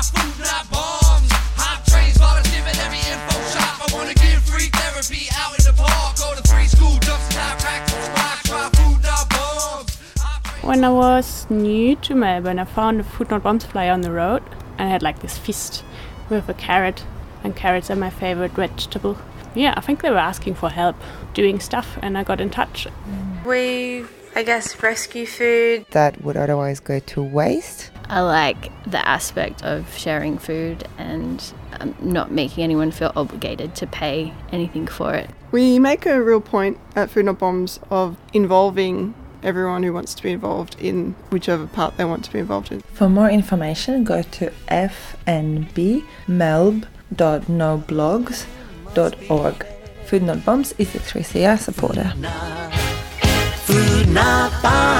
try food, not bombs. Hot trains, volunteer at every info shop. I wanna give free therapy out in the park. Go to three school jumps and practice rock. Try food, not bombs. When I was new to Melbourne, I found a Food Not Bombs flyer on the road and I had like this fist with a carrot, and carrots are my favorite vegetable. Yeah, I think they were asking for help doing stuff, and I got in touch. We, I guess, rescue food. that would otherwise go to waste. I like the aspect of sharing food and um, not making anyone feel obligated to pay anything for it. We make a real point at Food Not Bombs of involving everyone who wants to be involved in whichever part they want to be involved in. For more information, go to fnbmelb.noblogs.org. Food Not Bombs is a 3CR supporter. Food, not bombs.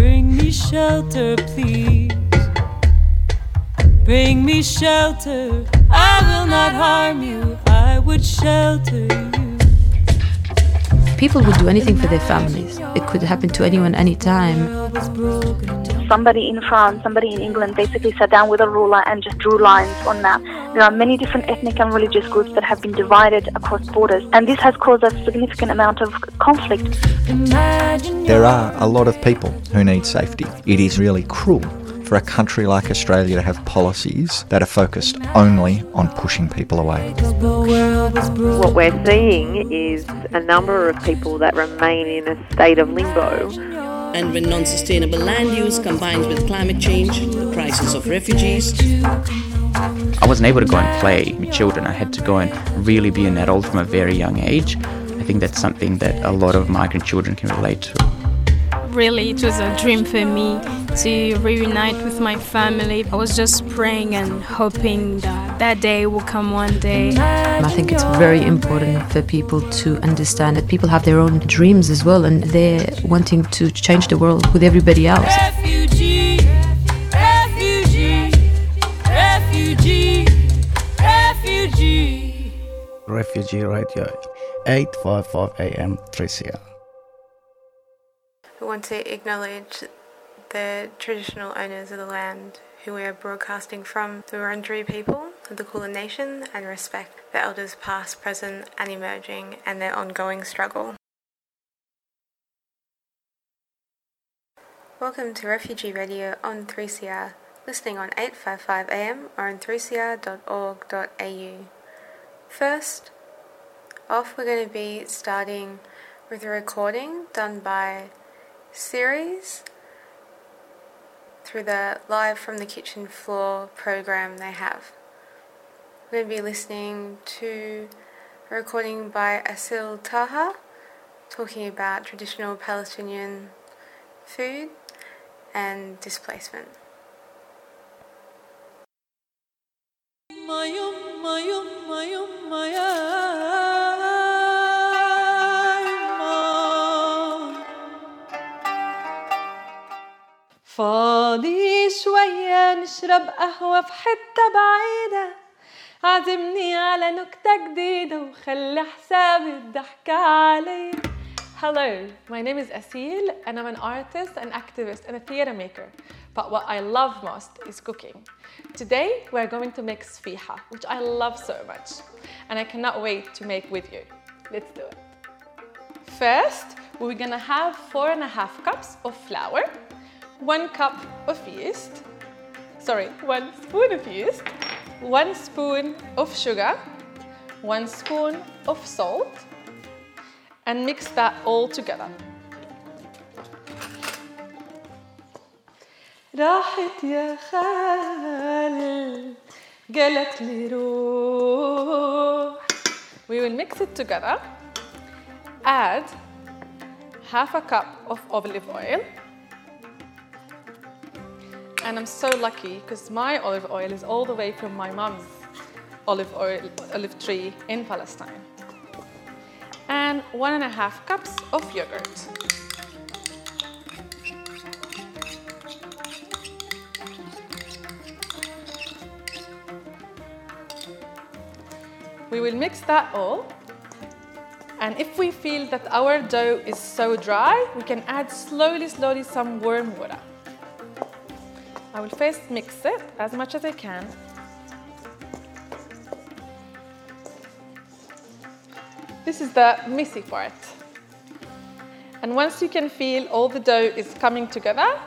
Bring me shelter, please. Bring me shelter, I will not harm you. I would shelter you. People would do anything for their families. It could happen to anyone, anytime. World. Somebody in France, somebody in England basically sat down with a ruler and just drew lines on map. There are many different ethnic and religious groups that have been divided across borders, and this has caused a significant amount of conflict. There are a lot of people who need safety. It is really cruel for a country like Australia to have policies that are focused only on pushing people away. the world was broken. What we're seeing is a number of people that remain in a state of limbo. And when non sustainable land use combines with climate change, the crisis of refugees, I wasn't able to go and play with children. I had to go and really be an adult from a very young age. I think that's something that a lot of migrant children can relate to. Really, it was a dream for me to reunite with my family. I was just praying and hoping that that day will come one day. I think it's very important for people to understand that people have their own dreams as well and they're wanting to change the world with everybody else. Refugee Radio 855 AM 3CR. We want to acknowledge the traditional owners of the land who we are broadcasting from, the Wurundjeri people of the Kulin Nation, and respect the elders past, present, and emerging, and their ongoing struggle. Welcome to Refugee Radio on 3CR, listening on 855 AM or on 3cr.org.au. First off, we're going to be starting with a recording done by CERES through the Live from the Kitchen Floor program they have. We're going to be listening to a recording by Asil Taha talking about traditional Palestinian food and displacement. Mayum, mayum, mayum. فاضي شوية نشرب قهوة في حتة بعيدة عزمني على نكتة جديدة وخلي حساب الضحكة علي Hello, my name is Asil and I'm an artist, an activist, and a theatre maker. But what I love most is cooking. Today we're going to make sfiha, which I love so much, and I cannot wait to make with you. Let's do it. First, we're gonna have four and a half cups of flour, one cup of yeast, sorry, one spoon of yeast, one spoon of sugar, one spoon of salt, and mix that all together. راحت يا خال قالت لي روح We will mix it together. Add half a cup of olive oil. And I'm so lucky because my olive oil is all the way from my mom's olive oil olive tree in Palestine. And one and a half cups of yogurt. We will mix that all. And if we feel that our dough is so dry, we can add slowly, slowly some warm water. I will first mix it as much as I can. This is the messy part. And once you can feel all the dough is coming together,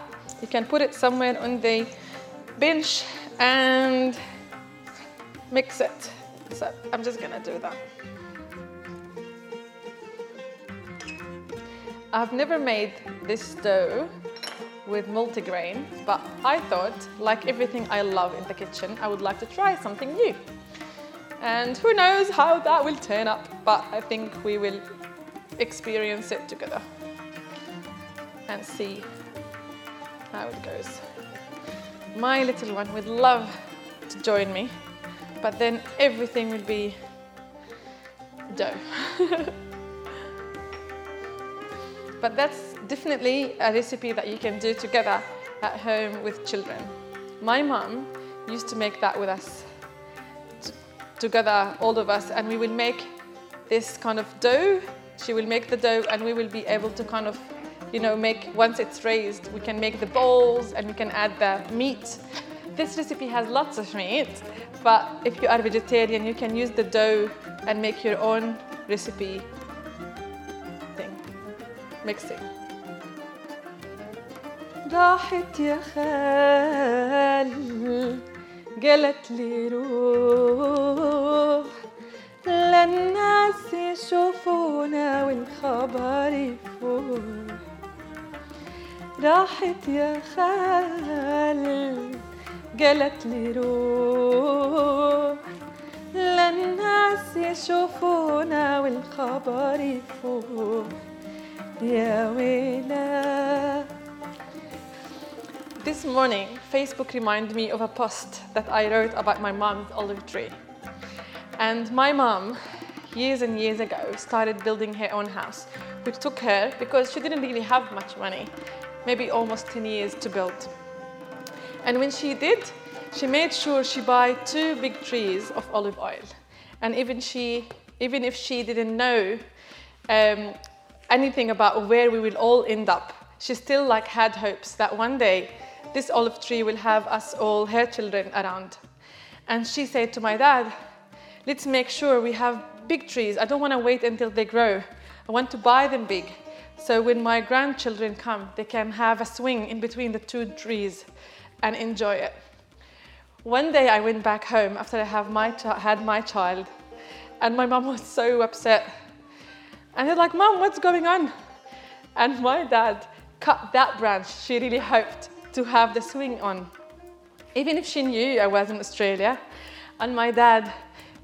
you can put it somewhere on the bench and mix it. So I'm just gonna do that. I've never made this dough with multigrain, but I thought, like everything I love in the kitchen, I would like to try something new. And who knows how that will turn up, but I think we will experience it together and see how it goes. My little one would love to join me, but then everything will be dough. but that's definitely a recipe that you can do together at home with children. My mum used to make that with us together, all of us, and we will make this kind of dough. She will make the dough, and we will be able to kind of, you know, make once it's raised, we can make the balls and we can add the meat. This recipe has lots of meat, but if you are vegetarian, you can use the dough and make your own recipe thing, mixing. راحت يا خال قالت لي روح للناس يشوفونا والخبر يفوح. راحت يا خال قالت لي روح للناس يشوفونا والخبر يفوح. يا ويلا This morning, Facebook reminded me of a post that I wrote about my mom's olive tree. And my mom, years and years ago, started building her own house, which took her, because she didn't really have much money, maybe almost 10 years to build. And when she did, she made sure she buy two big trees of olive oil. And even she, even if she didn't know um, anything about where we will all end up, she still like had hopes that one day this olive tree will have us all, her children, around. And she said to my dad, let's make sure we have big trees. I don't want to wait until they grow. I want to buy them big. So when my grandchildren come, they can have a swing in between the two trees and enjoy it. One day I went back home after I have my had my child, and my mom was so upset. And they're like, Mom, what's going on? And my dad cut that branch she really hoped to have the swing on. Even if she knew I was in Australia, and my dad,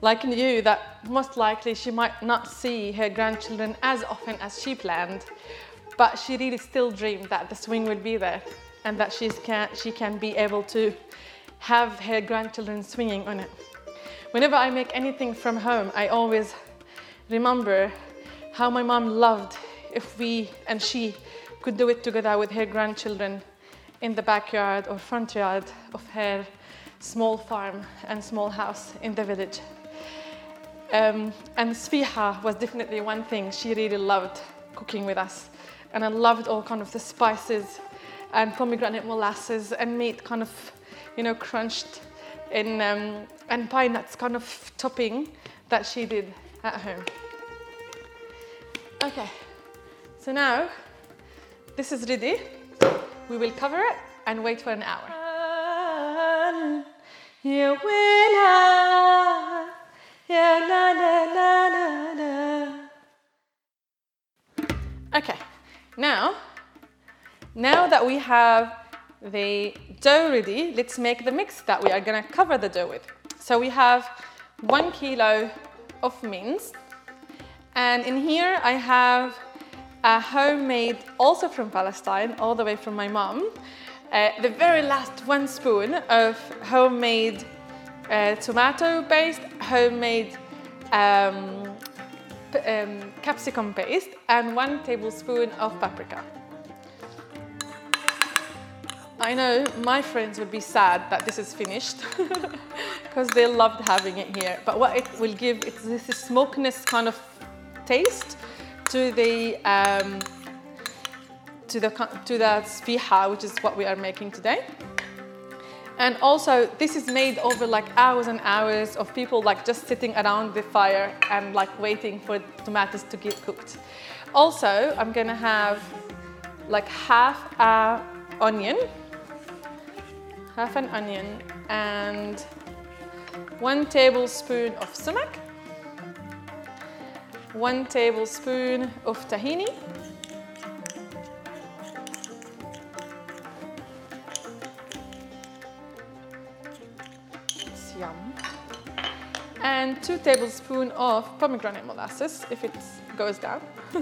like knew that most likely she might not see her grandchildren as often as she planned, but she really still dreamed that the swing would be there and that she's can, she can be able to have her grandchildren swinging on it. Whenever I make anything from home, I always remember how my mom loved if we and she could do it together with her grandchildren in the backyard or front yard of her small farm and small house in the village. Um, and sfiha was definitely one thing she really loved cooking with us. And I loved all kind of the spices and pomegranate molasses and meat kind of, you know, crunched in, um, and pine nuts kind of topping that she did at home. Okay, so now this is ready. We will cover it and wait for an hour. Okay, now, now that we have the dough ready, let's make the mix that we are gonna cover the dough with. So we have one kilo of mince, and in here I have a homemade, also from Palestine, all the way from my mom, uh, the very last one spoon of homemade uh, tomato paste, homemade um, um, capsicum paste, and one tablespoon of paprika. I know my friends would be sad that this is finished because they loved having it here. But what it will give, it's this smokiness kind of taste to the um, to the to the sfiha, which is what we are making today. And also, this is made over like hours and hours of people like just sitting around the fire and like waiting for tomatoes to get cooked. Also, I'm gonna have like half a onion, half an onion, and one tablespoon of sumac, one tablespoon of tahini, yum. And two tablespoons of pomegranate molasses if it goes down.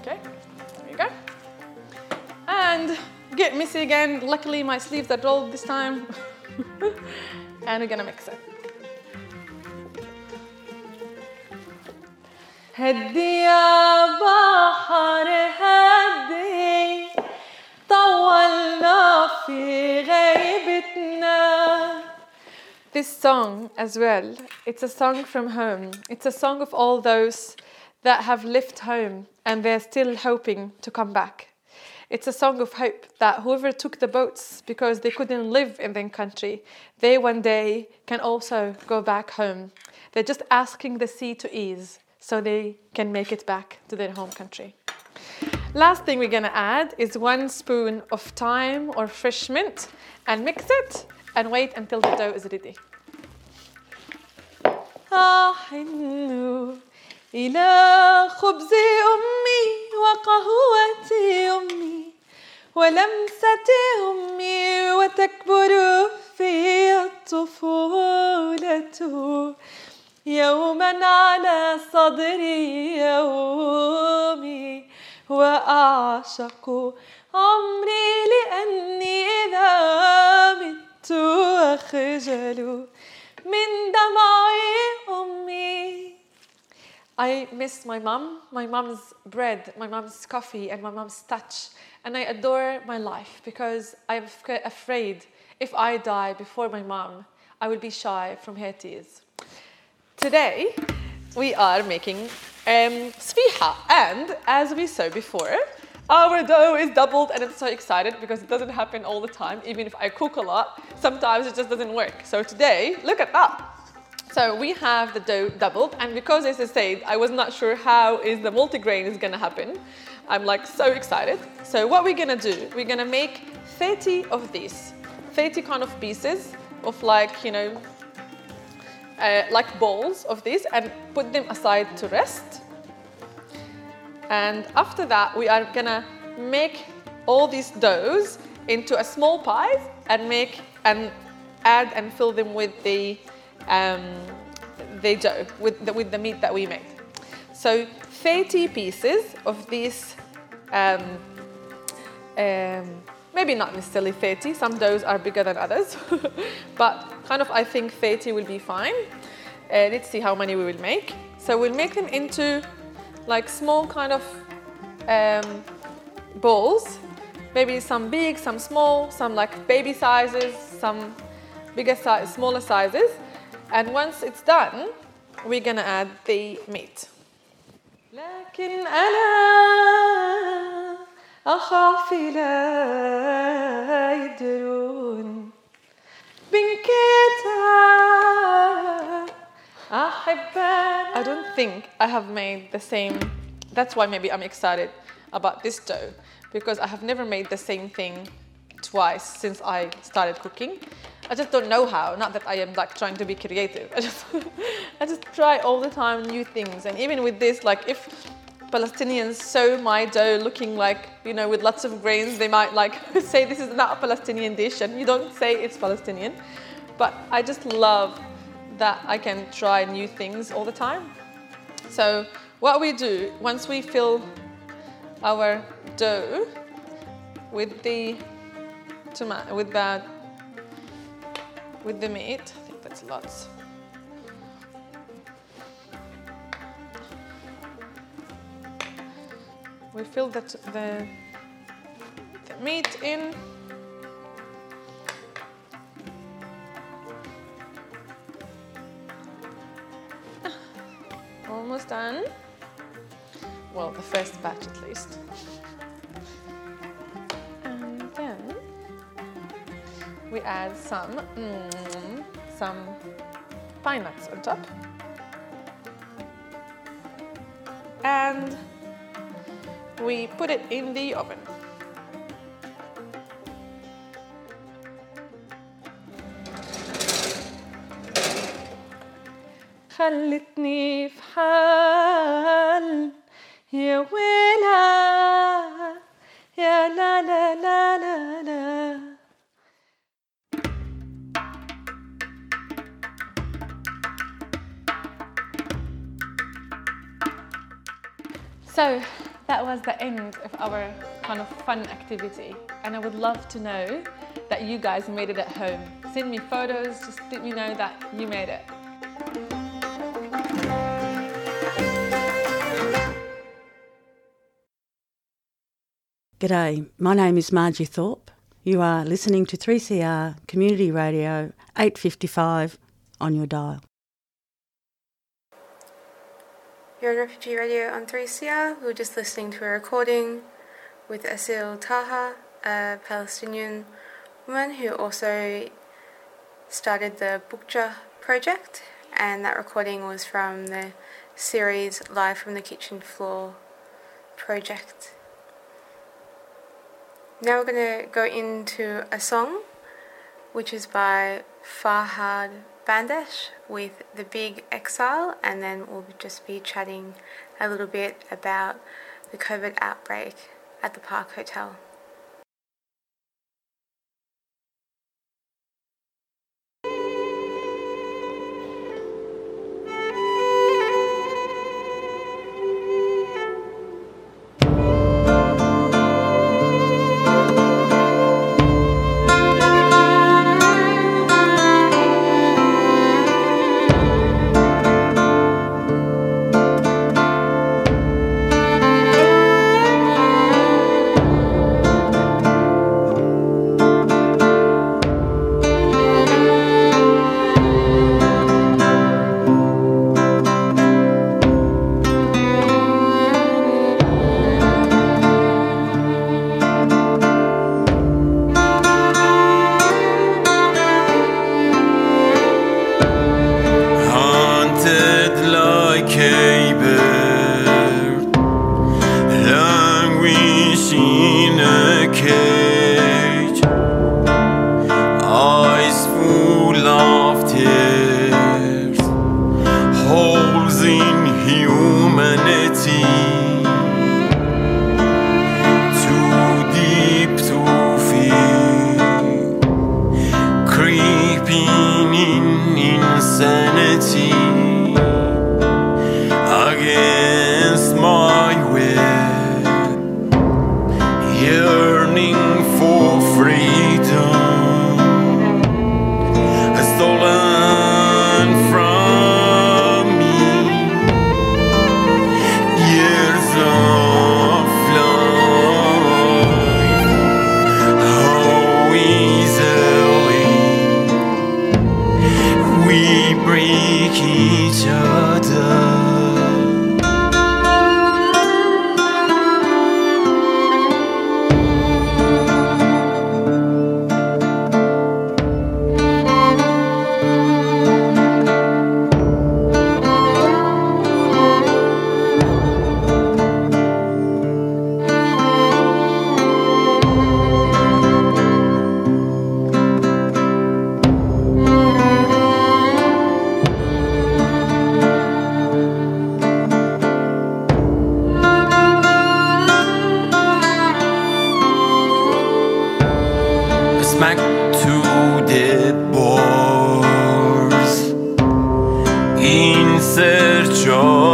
okay, there you go. And get messy again. Luckily, my sleeves are rolled this time. and we're gonna mix it. هدي يا بحر هدي طولنا في غيبتنا This song as well, it's a song from home. It's a song of all those that have left home and they're still hoping to come back. It's a song of hope that whoever took the boats because they couldn't live in their country, they one day can also go back home. They're just asking the sea to ease so they can make it back to their home country. Last thing we're gonna add is one spoon of thyme or fresh mint and mix it and wait until the dough is ready. Oh, I knew إلى خبز أمي وقهوة أمي ولمسة أمي وتكبر في الطفولة. يوما على صدري يومي وأعشق عمري لأني إذا مت أخجل من دمعي أمي. I miss my mom, my mom's bread, my mom's coffee, and my mom's touch. And I adore my life because I'm afraid if I die before my mom, I will be shy from her tears. Today, we are making um, and as we saw before, our dough is doubled, and I'm so excited because it doesn't happen all the time. Even if I cook a lot, sometimes it just doesn't work. So today, look at that. So we have the dough doubled, and because as I said, I was not sure how is the multigrain is gonna happen. I'm like so excited. So what we're gonna do, we're gonna make 30 of these, 30 kind of pieces of like, you know, uh, like balls of this and put them aside to rest. And after that, we are gonna make all these doughs into a small pies and make and add and fill them with the um, the dough with the, with the meat that we make. So 30 pieces of this, Um, um, maybe not necessarily 30. Some doughs are bigger than others, but kind of I think 30 will be fine. Uh, let's see how many we will make. So we'll make them into like small kind of um, balls. Maybe some big, some small, some like baby sizes, some bigger size, smaller sizes. And once it's done, we're gonna add the meat. لكن أنا أخاف لا يدرون بنكتا I don't think I have made the same. That's why maybe I'm excited about this dough because I have never made the same thing twice since I started cooking. I just don't know how. Not that I am like trying to be creative. I just, I just try all the time new things. And even with this, like if Palestinians sew my dough looking like, you know, with lots of grains, they might like say this is not a Palestinian dish and you don't say it's Palestinian. But I just love that I can try new things all the time. So what we do, once we fill our dough with the tomato, with the, with the meat, I think that's lots. We fill that the, the meat in. Almost done. Well, the first batch at least. we add some, mm, some pine nuts on top. And we put it in the oven. خلتني So that was the end of our kind of fun activity and I would love to know that you guys made it at home. Send me photos, just let me know that you made it. G'day, my name is Margie Thorpe. You are listening to 3CR Community Radio 855 on your dial. You're on Refugee Radio on 3CR. We were just listening to a recording with Asil Taha, a Palestinian woman who also started the Bukja project, and that recording was from the series Live from the Kitchen Floor project. Now we're going to go into a song which is by Farhad Bandesh with The Big Exile, and then we'll just be chatting a little bit about the COVID outbreak at the Park Hotel.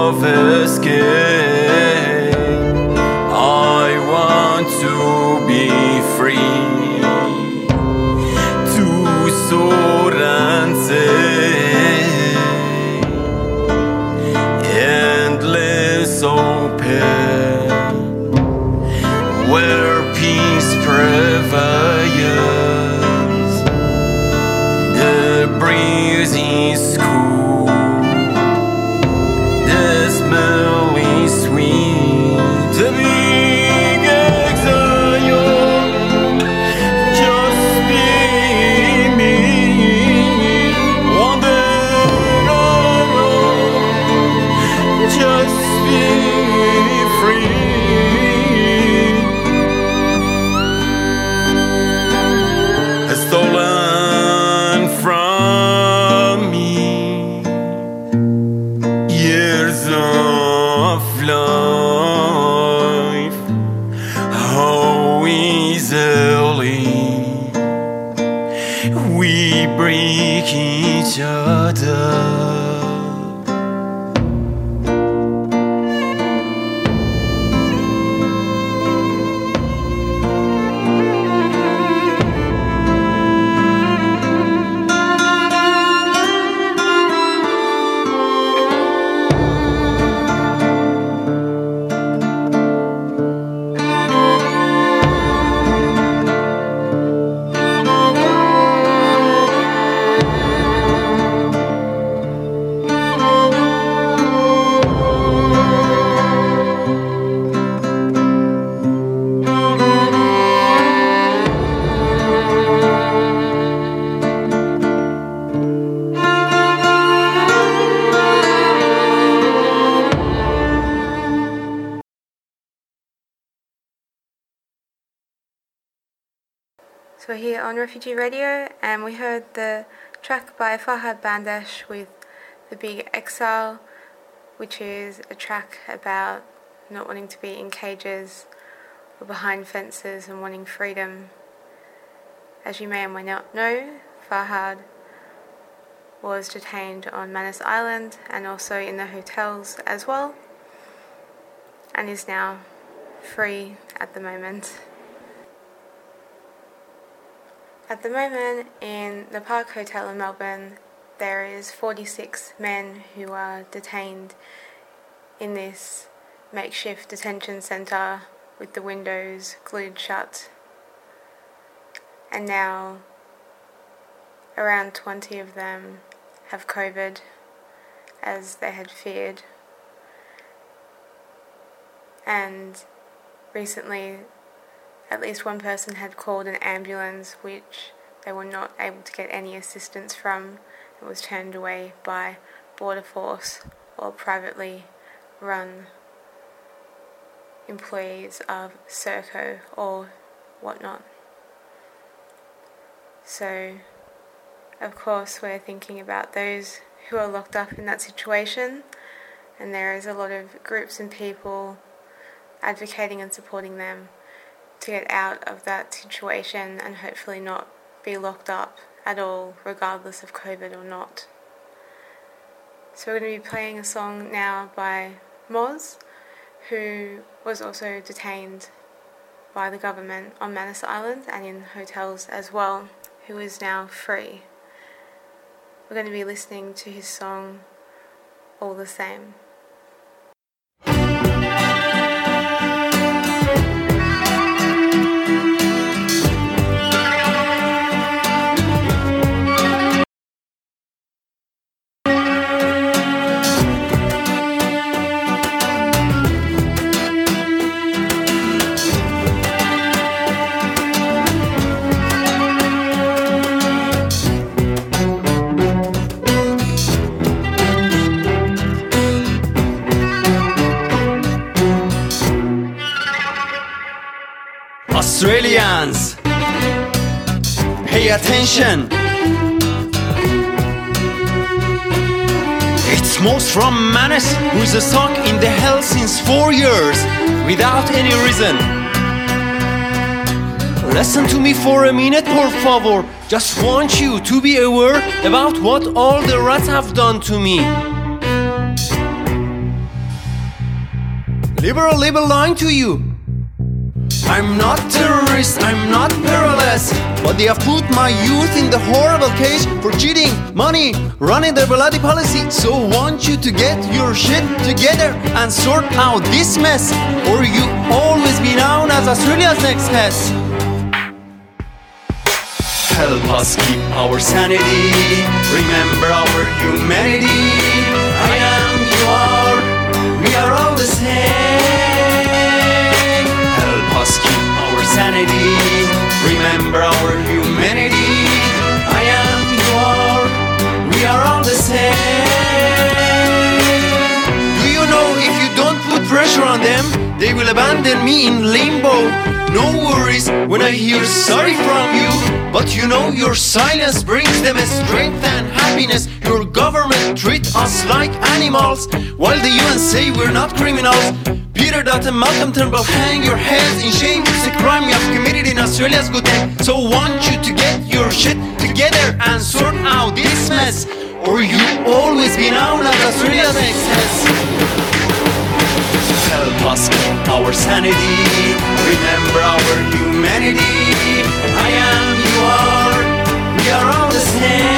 Of. I we're here on Refugee Radio and we heard the track by Farhad Bandesh with The Big Exile, which is a track about not wanting to be in cages or behind fences and wanting freedom. As you may or may not know, Farhad was detained on Manus Island and also in the hotels as well, and is now free at the moment. At the moment, in the Park Hotel in Melbourne, there is 46 men who are detained in this makeshift detention centre with the windows glued shut. And now, around 20 of them have COVID, as they had feared. And recently, at least one person had called an ambulance, which they were not able to get any assistance from. It was turned away by Border Force or privately run employees of Serco or whatnot. So, of course, we're thinking about those who are locked up in that situation, and there is a lot of groups and people advocating and supporting them to get out of that situation and hopefully not be locked up at all, regardless of COVID or not. So, we're going to be playing a song now by Moz, who was also detained by the government on Manus Island and in hotels as well, who is now free. We're going to be listening to his song All the Same. Australians, pay attention. It's Moz from Manus who is stuck in the hell since four years without any reason. Listen to me for a minute, por favor. Just want you to be aware about what all the rats have done to me. liberal label lying to you. I'm not terrorist, I'm not perilous, but they have put my youth in the horrible cage for cheating, money, running their bloody policy. So want you to get your shit together and sort out this mess, or you always be known as Australia's next Hess. Help us keep our sanity, remember our humanity. Abandon me in limbo? No worries when I hear sorry from you, but you know your silence brings them strength and happiness. Your government treat us like animals, while the UN say we're not criminals. Peter Dutton Malcolm Turnbull, hang your heads in shame. It's a crime you have committed in Australia's good name. So want you to get your shit together and sort out this mess, or you always be known as Australia's. Help us our sanity. Remember our humanity. I am, you are, we are all the same.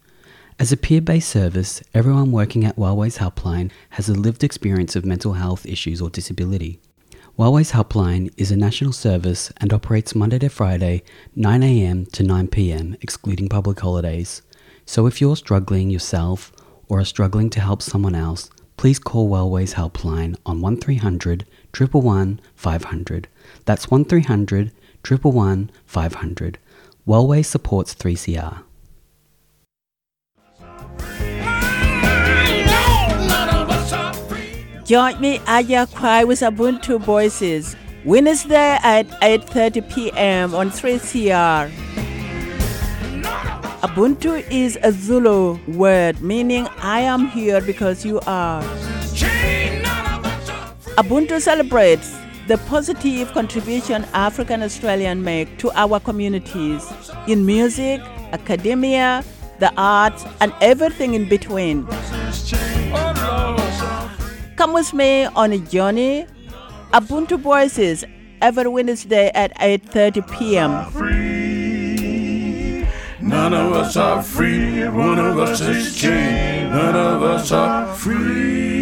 As a peer based service, everyone working at Wellways Helpline has a lived experience of mental health issues or disability. Wellways Helpline is a national service and operates Monday to Friday, 9am to 9pm, excluding public holidays. So if you're struggling yourself or are struggling to help someone else, please call Wellways Helpline on 1300 111 500. That's 1300 111 500. Wellways supports 3CR. Join me Aya Cry with Ubuntu Voices Wednesday at 8:30 p.m. on 3CR. Ubuntu is a Zulu word meaning I am here because you are. Ubuntu celebrates the positive contribution African Australians make to our communities in music, academia, the arts, and everything in between. Come with me on a journey. Ubuntu Voices every Wednesday at 8:30 p.m. None of us are free, one of us is chained, none of us are free.